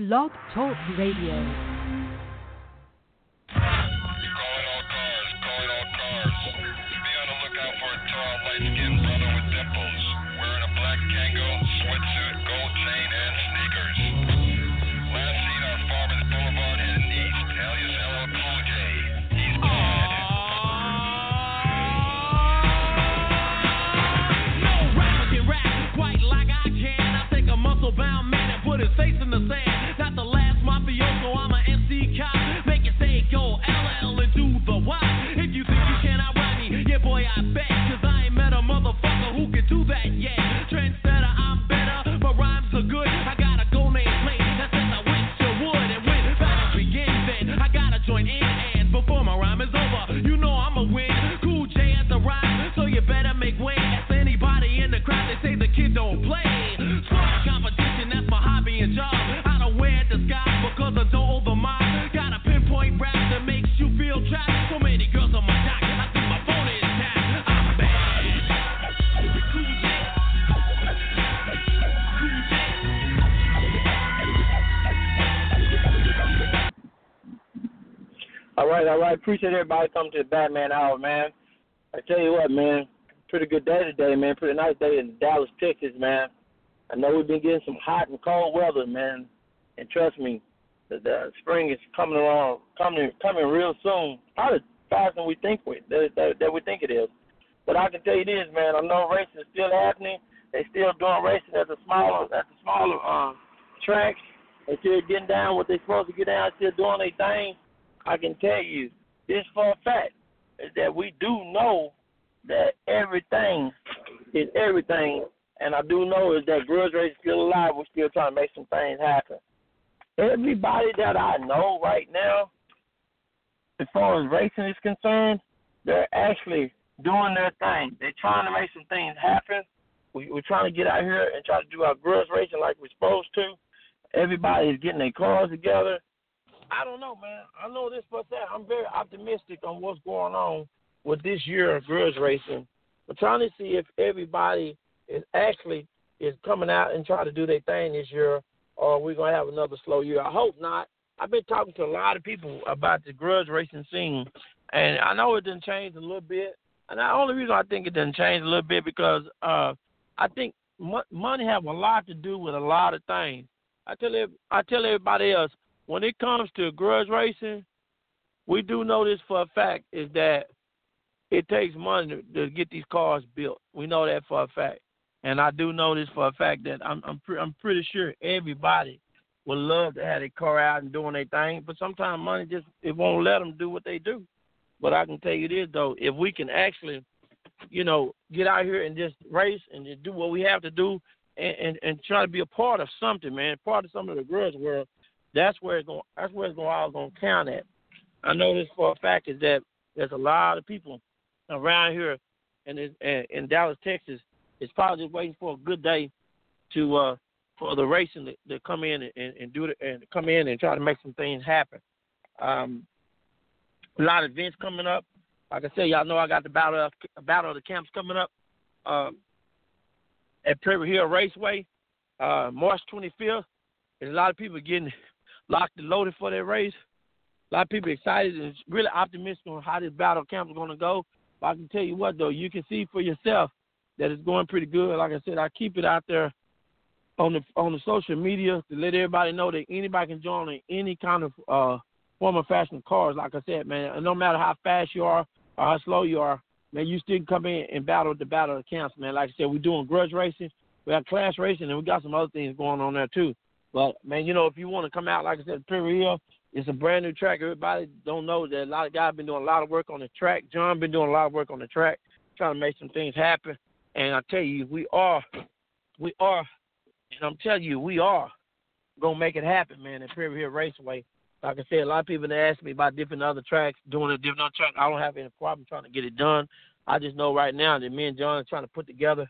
Blog Talk Radio. Appreciate everybody coming to the Batman Hour, man. I tell you what, man, pretty good day today, man. Pretty nice day in Dallas, Texas, man. I know we've been getting some hot and cold weather, man, and trust me, the, the spring is coming along, coming coming real soon. Probably faster than we think we that, that, that we think it is. But I can tell you this, man. I know racing is still happening. They still doing racing at the smaller at the smaller uh, tracks. They still getting down what they supposed to get down. Still doing their thing. I can tell you, this for a fact that we do know that everything is everything, and I do know is that grudge race is still alive. We're still trying to make some things happen. Everybody that I know right now, as far as racing is concerned, they're actually doing their thing. They're trying to make some things happen. We, we're trying to get out here and try to do our grudge racing like we're supposed to. Everybody is getting their cars together. I don't know, man. I know this, but that. I'm very optimistic on what's going on with this year of grudge racing. We're trying to see if everybody is actually is coming out and trying to do their thing this year, or we're gonna have another slow year. I hope not. I've been talking to a lot of people about the grudge racing scene, and I know it didn't change a little bit. And the only reason I think it didn't change a little bit because uh, I think money have a lot to do with a lot of things. I tell I tell everybody else when it comes to grudge racing, we do know this for a fact is that it takes money to, get these cars built. We know that for a fact, and I do know this for a fact that I'm I'm, pre- I'm pretty sure everybody would love to have their car out and doing their thing, but sometimes money just it won't let them do what they do. But I can tell you this though, if we can actually, you know, get out here and just race and just do what we have to do and, and, and try to be a part of something, man, part of some of the grudge world, that's where it's going. That's where it's going. All going to count at. I know this for a fact is that there's a lot of people around here, and in, in Dallas, Texas, it's probably just waiting for a good day to uh, for the racing to, to come in and, and do it and come in and try to make some things happen. Um, a lot of events coming up. Like I said, y'all know I got the battle of, battle of the camps coming up um, at Prairie Hill Raceway, uh, March 25th. There's a lot of people getting locked and loaded for that race. A lot of people excited and really optimistic on how this battle camp is going to go. But I can tell you what, though, you can see for yourself that it's going pretty good. Like I said, I keep it out there on the on the social media to let everybody know that anybody can join in any kind of uh, form of fashion cars. Like I said, man, and no matter how fast you are or how slow you are, man, you still can come in and battle the battle of the camps, man. Like I said, we're doing grudge racing, we have class racing, and we got some other things going on there too. But man, you know, if you want to come out, like I said, Prairie Hill, it's a brand new track. Everybody don't know that a lot of guys been doing a lot of work on the track. John been doing a lot of work on the track, trying to make some things happen. And I tell you, we are, we are, and I'm telling you, we are gonna make it happen, man. At Prairie Hill Raceway, like I said, a lot of people they ask me about different other tracks, doing a different other track. I don't have any problem trying to get it done. I just know right now that me and John are trying to put together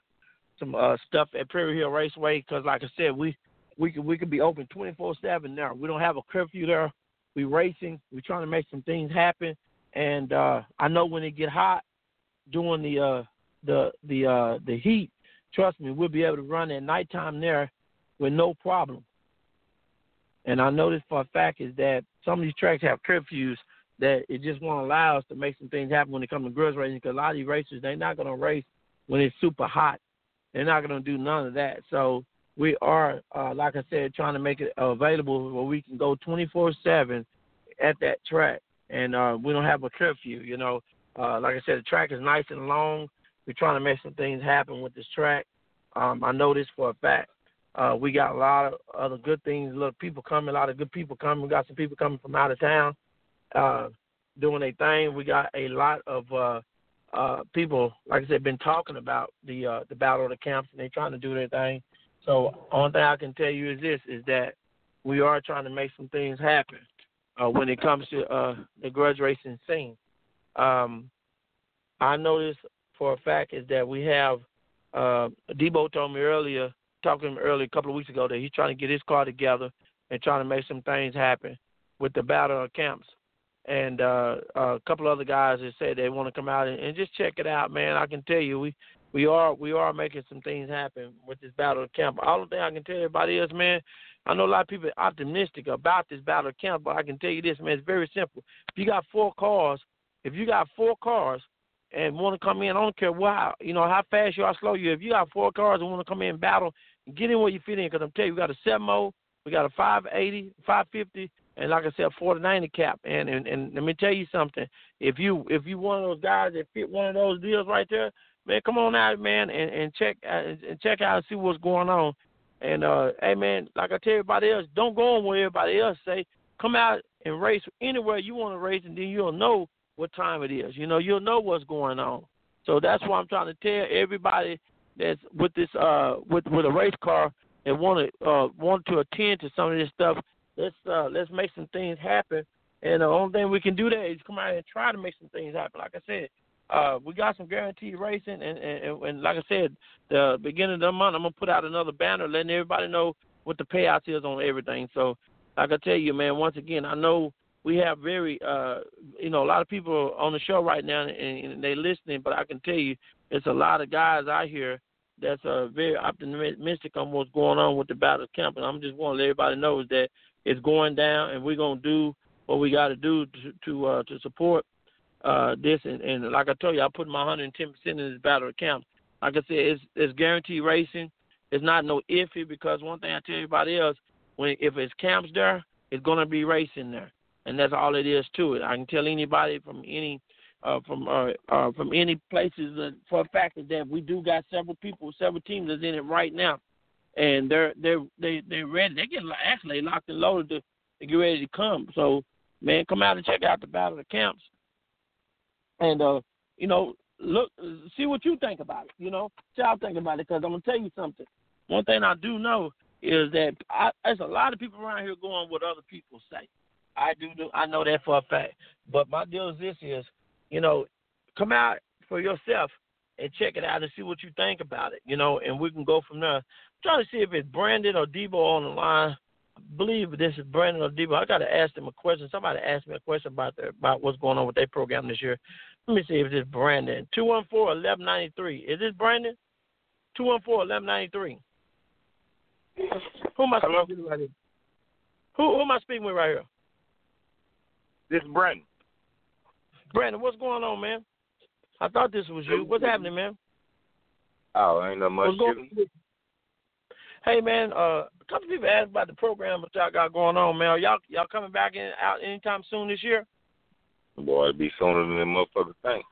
some uh, stuff at Prairie Hill Raceway because, like I said, we we could we could be open 24/7 there. We don't have a curfew there. We racing. We're trying to make some things happen. And uh, I know when it get hot during the uh, the the uh, the heat, trust me, we'll be able to run at nighttime there with no problem. And I noticed for a fact is that some of these tracks have curfews that it just won't allow us to make some things happen when it comes to grudge racing. Because a lot of these racers, they're not going to race when it's super hot. They're not going to do none of that. So we are, uh, like I said, trying to make it available where we can go 24/7 at that track, and uh, we don't have a curfew. You know, uh, like I said, the track is nice and long. We're trying to make some things happen with this track. Um, I know this for a fact. Uh, we got a lot of other good things. a lot of people coming, a lot of good people coming. We got some people coming from out of town uh, doing a thing. We got a lot of uh, uh, people, like I said, been talking about the uh, the battle of the camps, and they're trying to do their thing. So, only thing I can tell you is this: is that we are trying to make some things happen uh, when it comes to uh, the grudge racing scene. Um, I noticed for a fact is that we have uh, Debo told me earlier, talking to him earlier a couple of weeks ago, that he's trying to get his car together and trying to make some things happen with the battle of camps and uh, a couple other guys that said they want to come out and, and just check it out, man. I can tell you, we we are we are making some things happen with this battle of camp. All the thing I can tell everybody is, man, I know a lot of people are optimistic about this battle of camp, but I can tell you this, man, it's very simple. If you got four cars, if you got four cars and want to come in, I don't care what, you know, how fast you are, slow you. If you got four cars and want to come in and battle, get in where you fit in. Because I'm telling you, we got a 7 we got a 580, 550, and like I said, 40 90 cap. And, and and let me tell you something. If you if you one of those guys that fit one of those deals right there, man, come on out, man, and and check uh, and check out and see what's going on. And uh, hey, man, like I tell everybody else, don't go on where everybody else say. Come out and race anywhere you want to race, and then you'll know what time it is. You know, you'll know what's going on. So that's why I'm trying to tell everybody that's with this uh with with a race car and want to uh want to attend to some of this stuff let's uh, let's make some things happen. And the only thing we can do that is come out and try to make some things happen. Like I said, uh, we got some guaranteed racing, and, and, and like I said, the beginning of the month, I'm gonna put out another banner letting everybody know what the payouts is on everything. So, like I tell you, man, once again, I know we have very, uh, you know, a lot of people on the show right now, and, and they listening. But I can tell you, it's a lot of guys out here that's uh, very optimistic on what's going on with the battle camp. And I'm just wanting to let everybody know that it's going down, and we're gonna do what we got to do to to uh, to support uh, this. And, and like I told you, I put my 110 percent in this battle camp. Like I said, it's it's guaranteed racing. It's not no iffy because one thing I tell everybody else, when if it's camps there, it's gonna be racing there, and that's all it is to it. I can tell anybody from any uh, from uh, uh, from any places uh, for a fact that we do got several people, several teams that's in it right now and they're they're they they're ready. They get actually locked and loaded to, to get ready to come. So man, come out and check out the battle of the camps, and uh, you know, look, see what you think about it. You know, I think about it because I'm gonna tell you something. One thing I do know is that I, there's a lot of people around here going what other people say. I do, do I know that for a fact. But my deal is this: is you know, come out for yourself and check it out and see what you think about it. You know, and we can go from there trying to see if it's Brandon or Debo on the line. I believe this is Brandon or Debo. I got to ask them a question. Somebody asked me a question about their, about what's going on with their program this year. Let me see if it's Brandon. 214-1193. Is this Brandon? 214-1193. Who am I Hello? speaking with right here? Who, who am I speaking with right here? This is Brandon. Brandon, what's going on, man? I thought this was you. What's happening, man? Oh, ain't no much What's going Hey man, uh, a couple people asked about the program that y'all got going on, man. Y'all y'all coming back in out anytime soon this year? Boy, it'd be sooner than them motherfucker think.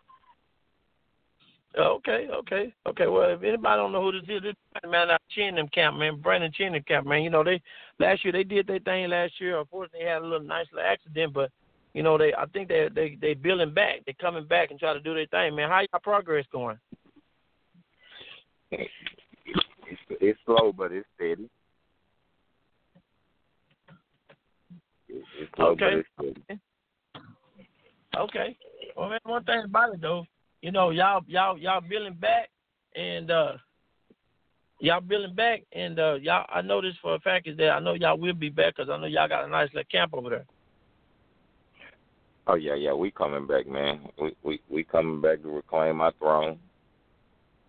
Okay, okay, okay. Well, if anybody don't know who this is, this is man out Chinham Camp, man, Brandon Chinham Camp, man. You know they last year they did their thing last year. Unfortunately, they had a little nice little accident, but you know they I think they they they building back. They coming back and try to do their thing, man. How y'all progress going? It's, it's slow, but it's steady. it's slow, okay. but it's steady. Okay. Well, man, one thing about it though, you know, y'all y'all y'all building back, and uh y'all building back, and uh y'all. I know this for a fact is that I know y'all will be back because I know y'all got a nice little camp over there. Oh yeah, yeah, we coming back, man. We we we coming back to reclaim our throne.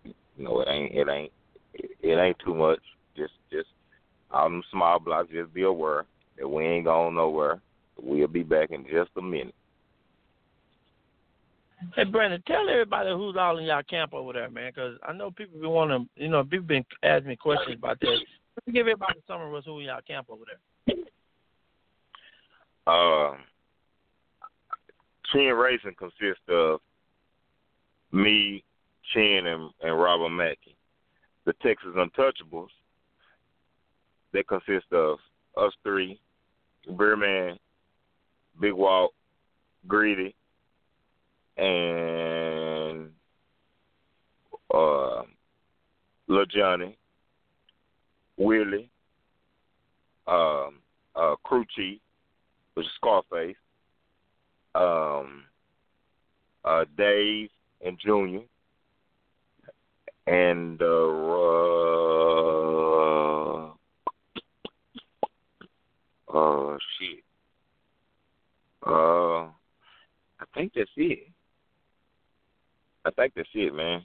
You know, it ain't it ain't it, it ain't too much. Just just them small blocks. Just be aware that we ain't going nowhere. We'll be back in just a minute. Hey, Brandon, tell everybody who's all in y'all camp over there, man, because I know people been wanting, you know, people been asking me questions about this. Give everybody a summary of who in y'all camp over there. Uh, Chin Racing consists of me, Chin, and, and Robert Mackey. The Texas Untouchables, that consist of us three, Bearman, Big Walt, Greedy, and uh, Lil Johnny, Willie, um, uh, Crew Chief, which is Scarface, um, uh, Dave and Junior, and uh, uh, shit. Uh, I think that's it. I think that's it, man.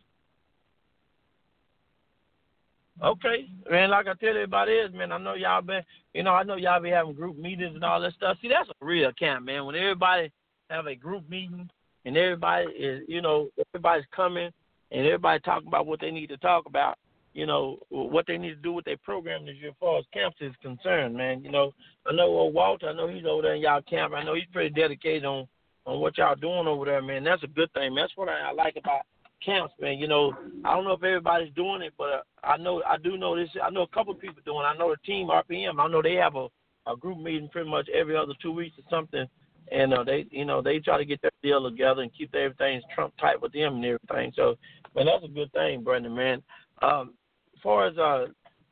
Okay, man. Like I tell everybody is, man. I know y'all been, you know, I know y'all be having group meetings and all that stuff. See, that's a real camp, man. When everybody have a group meeting and everybody is, you know, everybody's coming and everybody talking about what they need to talk about. You know what they need to do with their program as far as camps is concerned, man. You know, I know uh, Walter. I know he's over there in y'all camp. I know he's pretty dedicated on on what y'all doing over there, man. That's a good thing. That's what I, I like about camps, man. You know, I don't know if everybody's doing it, but I know I do know this. I know a couple of people doing. it. I know the team RPM. I know they have a a group meeting pretty much every other two weeks or something, and uh, they you know they try to get their deal together and keep everything Trump tight with them and everything. So, man, that's a good thing, Brandon, man. Um, as far as uh,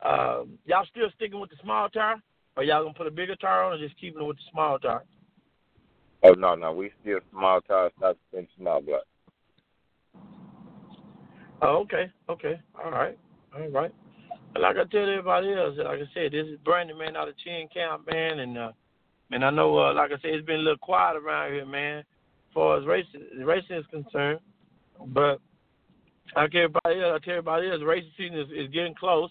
uh, y'all still sticking with the small tire, or y'all gonna put a bigger tire on, or just keeping it with the small tire? Oh no, no, we still small tires, not small block. Oh, okay, okay, all right, all right. Like I tell everybody else, like I said, this is Brandon, man, out of Chin Camp, man, and uh, man, I know, uh, like I said, it's been a little quiet around here, man, as far as racing, racing is concerned. But like everybody else, I tell everybody else, racing season is, is getting close.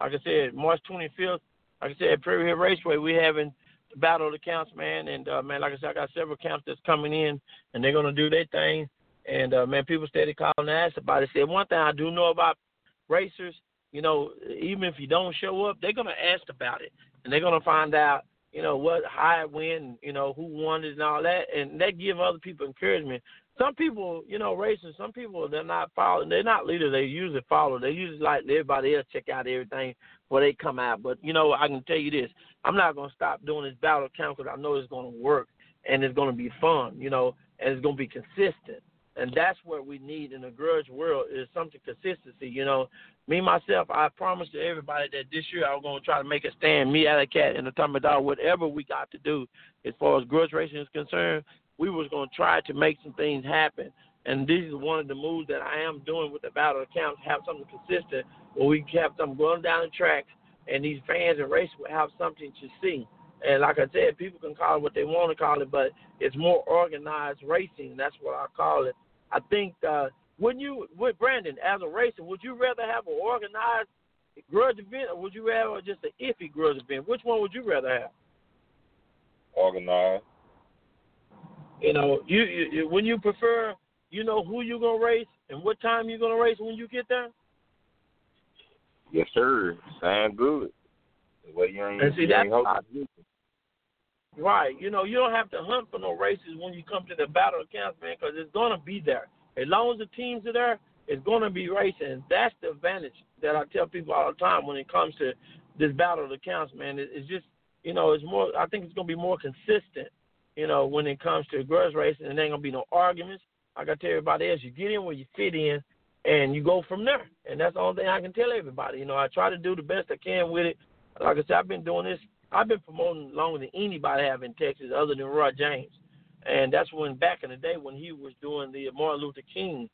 Like I said, March 25th, like I said, at Prairie Hill Raceway, we having the Battle of the Camps, man, and uh, man, like I said, I got several camps that's coming in, and they're gonna do their thing. And uh, man, people steady calling and ask about it. Said one thing I do know about racers, you know, even if you don't show up, they're gonna ask about it, and they're gonna find out, you know, what how it went, you know, who won it and all that, and that give other people encouragement. Some people, you know, racers, some people they're not following, they're not leaders. They usually follow. They usually like everybody else check out everything before they come out. But you know, I can tell you this: I'm not gonna stop doing this battle camp because I know it's gonna work and it's gonna be fun, you know, and it's gonna be consistent and that's what we need in the grudge world is something consistency. You know, me myself, I promised to everybody that this year I was going to try to make a stand. Me, Alley Cat, and the Tommy Dog, whatever we got to do as far as grudge racing is concerned, we was going to try to make some things happen. And this is one of the moves that I am doing with the battle accounts. Have something consistent where we have something going down the tracks, and these fans and racers will have something to see. And like I said, people can call it what they want to call it, but it's more organized racing. That's what I call it. I think uh, when you with Brandon as a racer, would you rather have an organized grudge event or would you rather just an iffy grudge event? Which one would you rather have? Organized. You know, you, you when you prefer, you know who you're gonna race and what time you're gonna race when you get there. Yes, sir. Sound good. Well, you ain't, and see, you that's ain't Right. You know, you don't have to hunt for no races when you come to the battle of camps, man, because it's going to be there. As long as the teams are there, it's going to be racing. That's the advantage that I tell people all the time when it comes to this battle of the man. It's just, you know, it's more. I think it's going to be more consistent, you know, when it comes to grudge racing, and there ain't to be no arguments. Like I tell everybody else, you get in where you fit in, and you go from there. And that's the only thing I can tell everybody. You know, I try to do the best I can with it. Like I said, I've been doing this I've been promoting longer than anybody have in Texas, other than Roy James. And that's when back in the day when he was doing the Martin Luther King,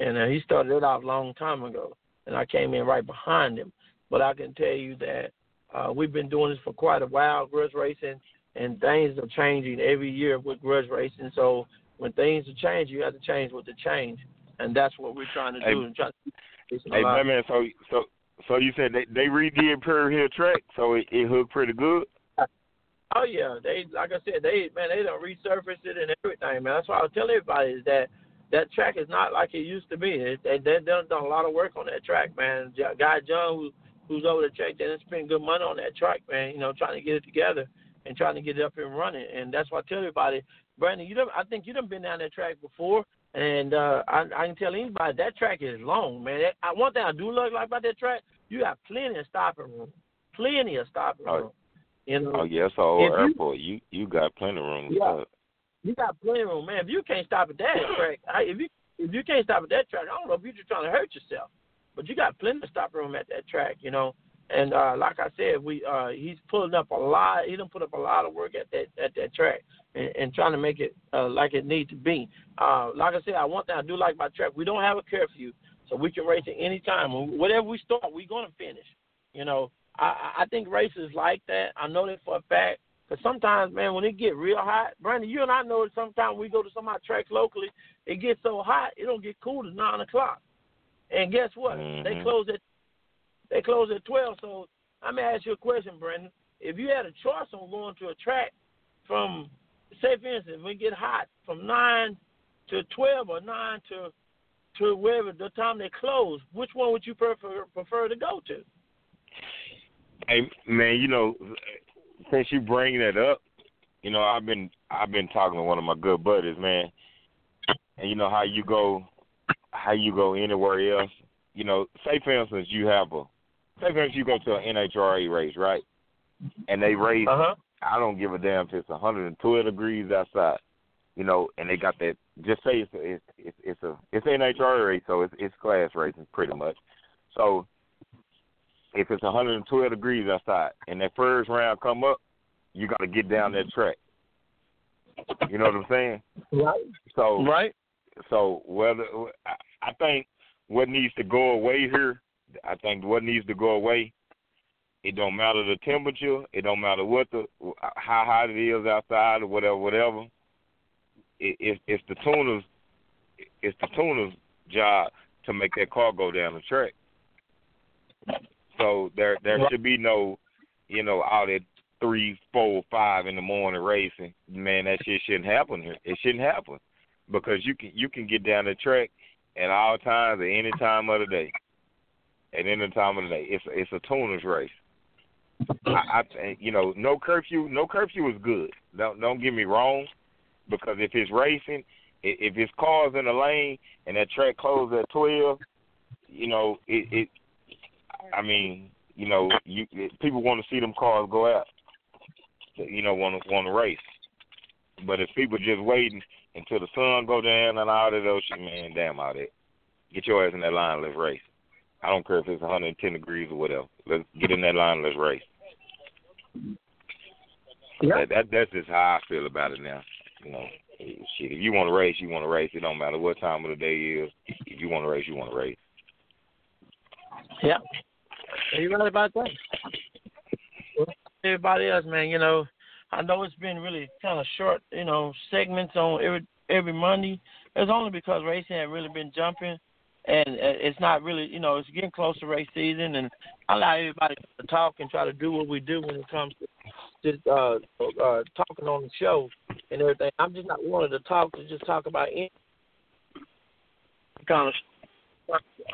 and uh, he started it off a long time ago, and I came in right behind him. But I can tell you that uh, we've been doing this for quite a while, grudge racing, and things are changing every year with grudge racing. So when things are changing, you have to change with the change, and that's what we're trying to do. Hey, and try to hey man, so so so you said they they redid Prairie Hill track, so it, it hooked pretty good. Oh yeah, they like I said, they man, they don't resurface it and everything, man. That's why I tell everybody is that that track is not like it used to be. It, they they done done a lot of work on that track, man. Guy John, who who's over the track, they done spent good money on that track, man. You know, trying to get it together and trying to get it up and running. And that's why I tell everybody, Brandon, you done, I think you done been down that track before. And uh, I, I can tell anybody that track is long, man. That, I, one thing I do like about that track, you got plenty of stopping room, plenty of stopping room. You know, oh yeah, so airport. You, you you got plenty of room. Yeah, you got plenty of room, man. If you can't stop at that track, I, if you if you can't stop at that track, I don't know if you're just trying to hurt yourself, but you got plenty of stop room at that track, you know. And uh, like I said, we uh, he's pulling up a lot. He done put up a lot of work at that at that track and, and trying to make it uh, like it needs to be. Uh, like I said, I one thing I do like about track, we don't have a curfew, so we can race at any time. Whatever we start, we're gonna finish. You know, I, I think races like that. I know that for a fact. Because sometimes, man, when it get real hot, Brandon, you and I know that sometimes we go to some of our tracks locally, it gets so hot, it don't get cool to nine o'clock. And guess what? Mm-hmm. They close at they close at twelve. So I'm gonna ask you a question, Brandon. If you had a choice on going to a track from, say for instance, when it get hot from nine to twelve or nine to to wherever the time they close, which one would you prefer prefer to go to? Hey man, you know, since you bring that up, you know, I've been I've been talking to one of my good buddies, man. And you know how you go how you go anywhere else. You know, say for instance you have a say for instance you go to an NHRA race, right? And they race uh-huh. I don't give a damn if it's hundred and twelve degrees outside. You know, and they got that just say it's a, it's it's, it's a it's an NHRA race, so it's it's class racing pretty much. So if it's 112 degrees outside and that first round come up, you got to get down that track. You know what I'm saying? Right. So right. So whether I think what needs to go away here, I think what needs to go away. It don't matter the temperature. It don't matter what the how hot it is outside or whatever, whatever. It, it, it's the tuner's it's the tuner's job to make that car go down the track. So there there should be no, you know, out at three, four, five in the morning racing. Man, that shit shouldn't happen here. It shouldn't happen because you can you can get down the track at all times at any time of the day. At any time of the day, it's it's a tuner's race. I, I you know no curfew no curfew is good. Don't don't get me wrong, because if it's racing, if it's cars in the lane and that track closes at twelve, you know it it I mean, you know, you people want to see them cars go out. You know, want to want to race. But if people just waiting until the sun go down and all that other shit, man, damn all that. Get your ass in that line, let's race. I don't care if it's 110 degrees or whatever. Let's get in that line, let's race. Yeah. That, that that's just how I feel about it now. You know, shit. If you want to race, you want to race. It don't matter what time of the day is. If you want to race, you want to race. Yeah. Are you right about that? Everybody else, man, you know, I know it's been really kind of short, you know, segments on every every Monday. It's only because racing had really been jumping, and it's not really, you know, it's getting close to race season, and I allow everybody to talk and try to do what we do when it comes to just uh, uh, talking on the show and everything. I'm just not wanting to talk to just talk about any kind of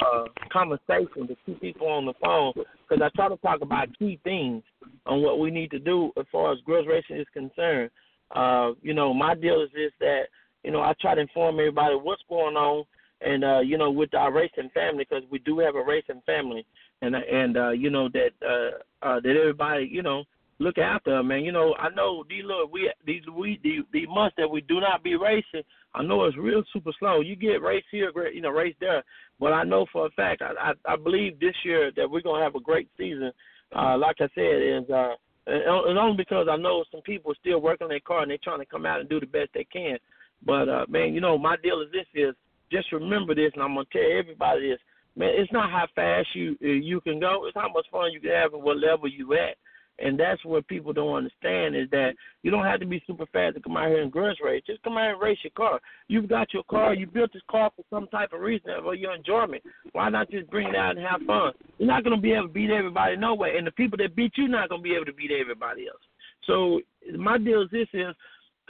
uh, conversation to keep people on the phone because I try to talk about key things on what we need to do as far as girls racing is concerned. Uh, you know, my deal is this that you know I try to inform everybody what's going on, and uh, you know with our racing family because we do have a racing family, and and uh, you know that uh, uh, that everybody you know look after them, man. You know, I know these little we these we the the months that we do not be racing. I know it's real super slow. You get race here, you know, race there. But I know for a fact, I I, I believe this year that we're gonna have a great season. Uh, like I said, is uh, and only because I know some people are still working on their car and they're trying to come out and do the best they can. But uh, man, you know, my deal is this: is just remember this, and I'm gonna tell everybody this. Man, it's not how fast you you can go; it's how much fun you can have and what level you at. And that's what people don't understand is that you don't have to be super fast to come out here and grudge race. Just come out and race your car. You've got your car. You built this car for some type of reason for your enjoyment. Why not just bring it out and have fun? You're not going to be able to beat everybody no way. And the people that beat you not going to be able to beat everybody else. So my deal is this: is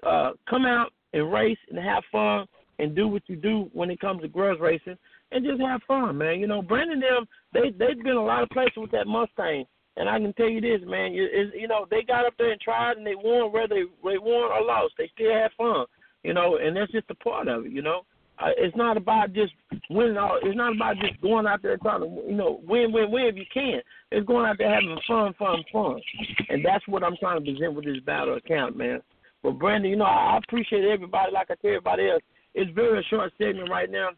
uh, come out and race and have fun and do what you do when it comes to girls racing and just have fun, man. You know, Brandon them they they've been a lot of places with that Mustang, and I can tell you this, man. You, you know, they got up there and tried and they won, whether they they won or lost, they still had fun. You know, and that's just a part of it. You know, uh, it's not about just winning. All, it's not about just going out there trying to you know win, win, win if you can. It's going out there having fun, fun, fun, and that's what I'm trying to present with this battle camp, man. But Brandon, you know, I appreciate everybody. Like I tell everybody else, it's very a short segment right now.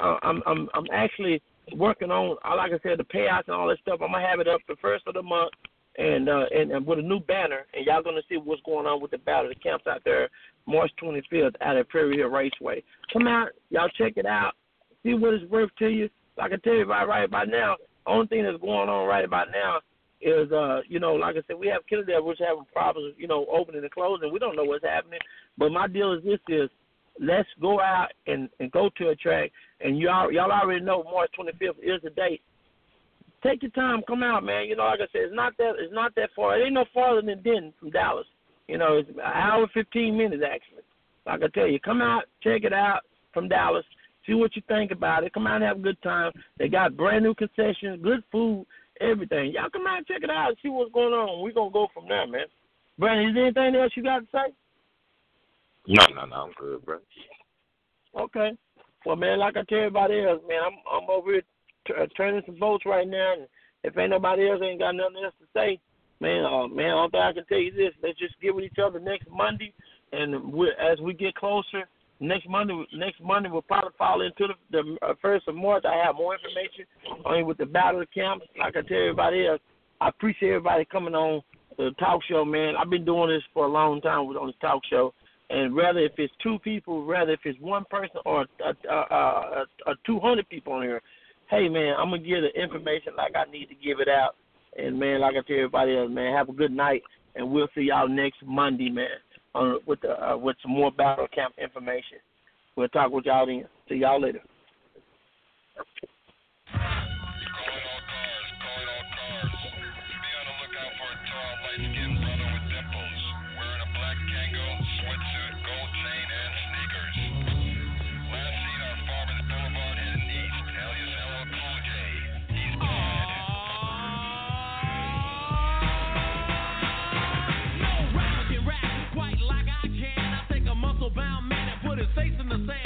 I'm I'm I'm actually working on, like I said, the payouts and all that stuff. I'm gonna have it up the first of the month, and uh, and, and with a new banner, and y'all gonna see what's going on with the battle. The camps out there, March 25th, out at Prairie Hill Raceway. Come out, y'all check it out, see what it's worth to you. I tell you right, right about now, only thing that's going on right about now is uh, you know, like I said, we have Kennedale which having problems, you know, opening and closing. We don't know what's happening. But my deal is this is let's go out and, and go to a track and y'all y'all already know March twenty fifth is the date. Take your time, come out, man. You know, like I said, it's not that it's not that far. It ain't no farther than Denton from Dallas. You know, it's an hour fifteen minutes actually. Like I tell you, come out, check it out from Dallas. See what you think about it. Come out and have a good time. They got brand new concessions, good food, everything. Y'all come out and check it out and see what's going on. We're gonna go from there, man. Brandon, is there anything else you got to say? No, no, no, I'm good, bro. Okay. Well, man, like I tell everybody else, man, I'm I'm over here t- uh, turning some votes right now, and if ain't nobody else ain't got nothing else to say, man, uh, man, all thing I can tell you this: let's just get with each other next Monday, and we as we get closer, next Monday, next Monday we'll probably fall into the, the uh, first of March. I have more information on with the battle camp. Like I tell everybody else, I appreciate everybody coming on the talk show, man. I've been doing this for a long time with on this talk show and rather if it's two people, rather if it's one person or uh, uh, uh, a, a, a, a 200 people on here, hey man, I'm gonna give the information like I need to give it out. And man, like I tell everybody else, man, have a good night, and we'll see y'all next Monday, man, on with the uh, with some more battle camp information. We'll talk with y'all then. See y'all later. Yeah, the I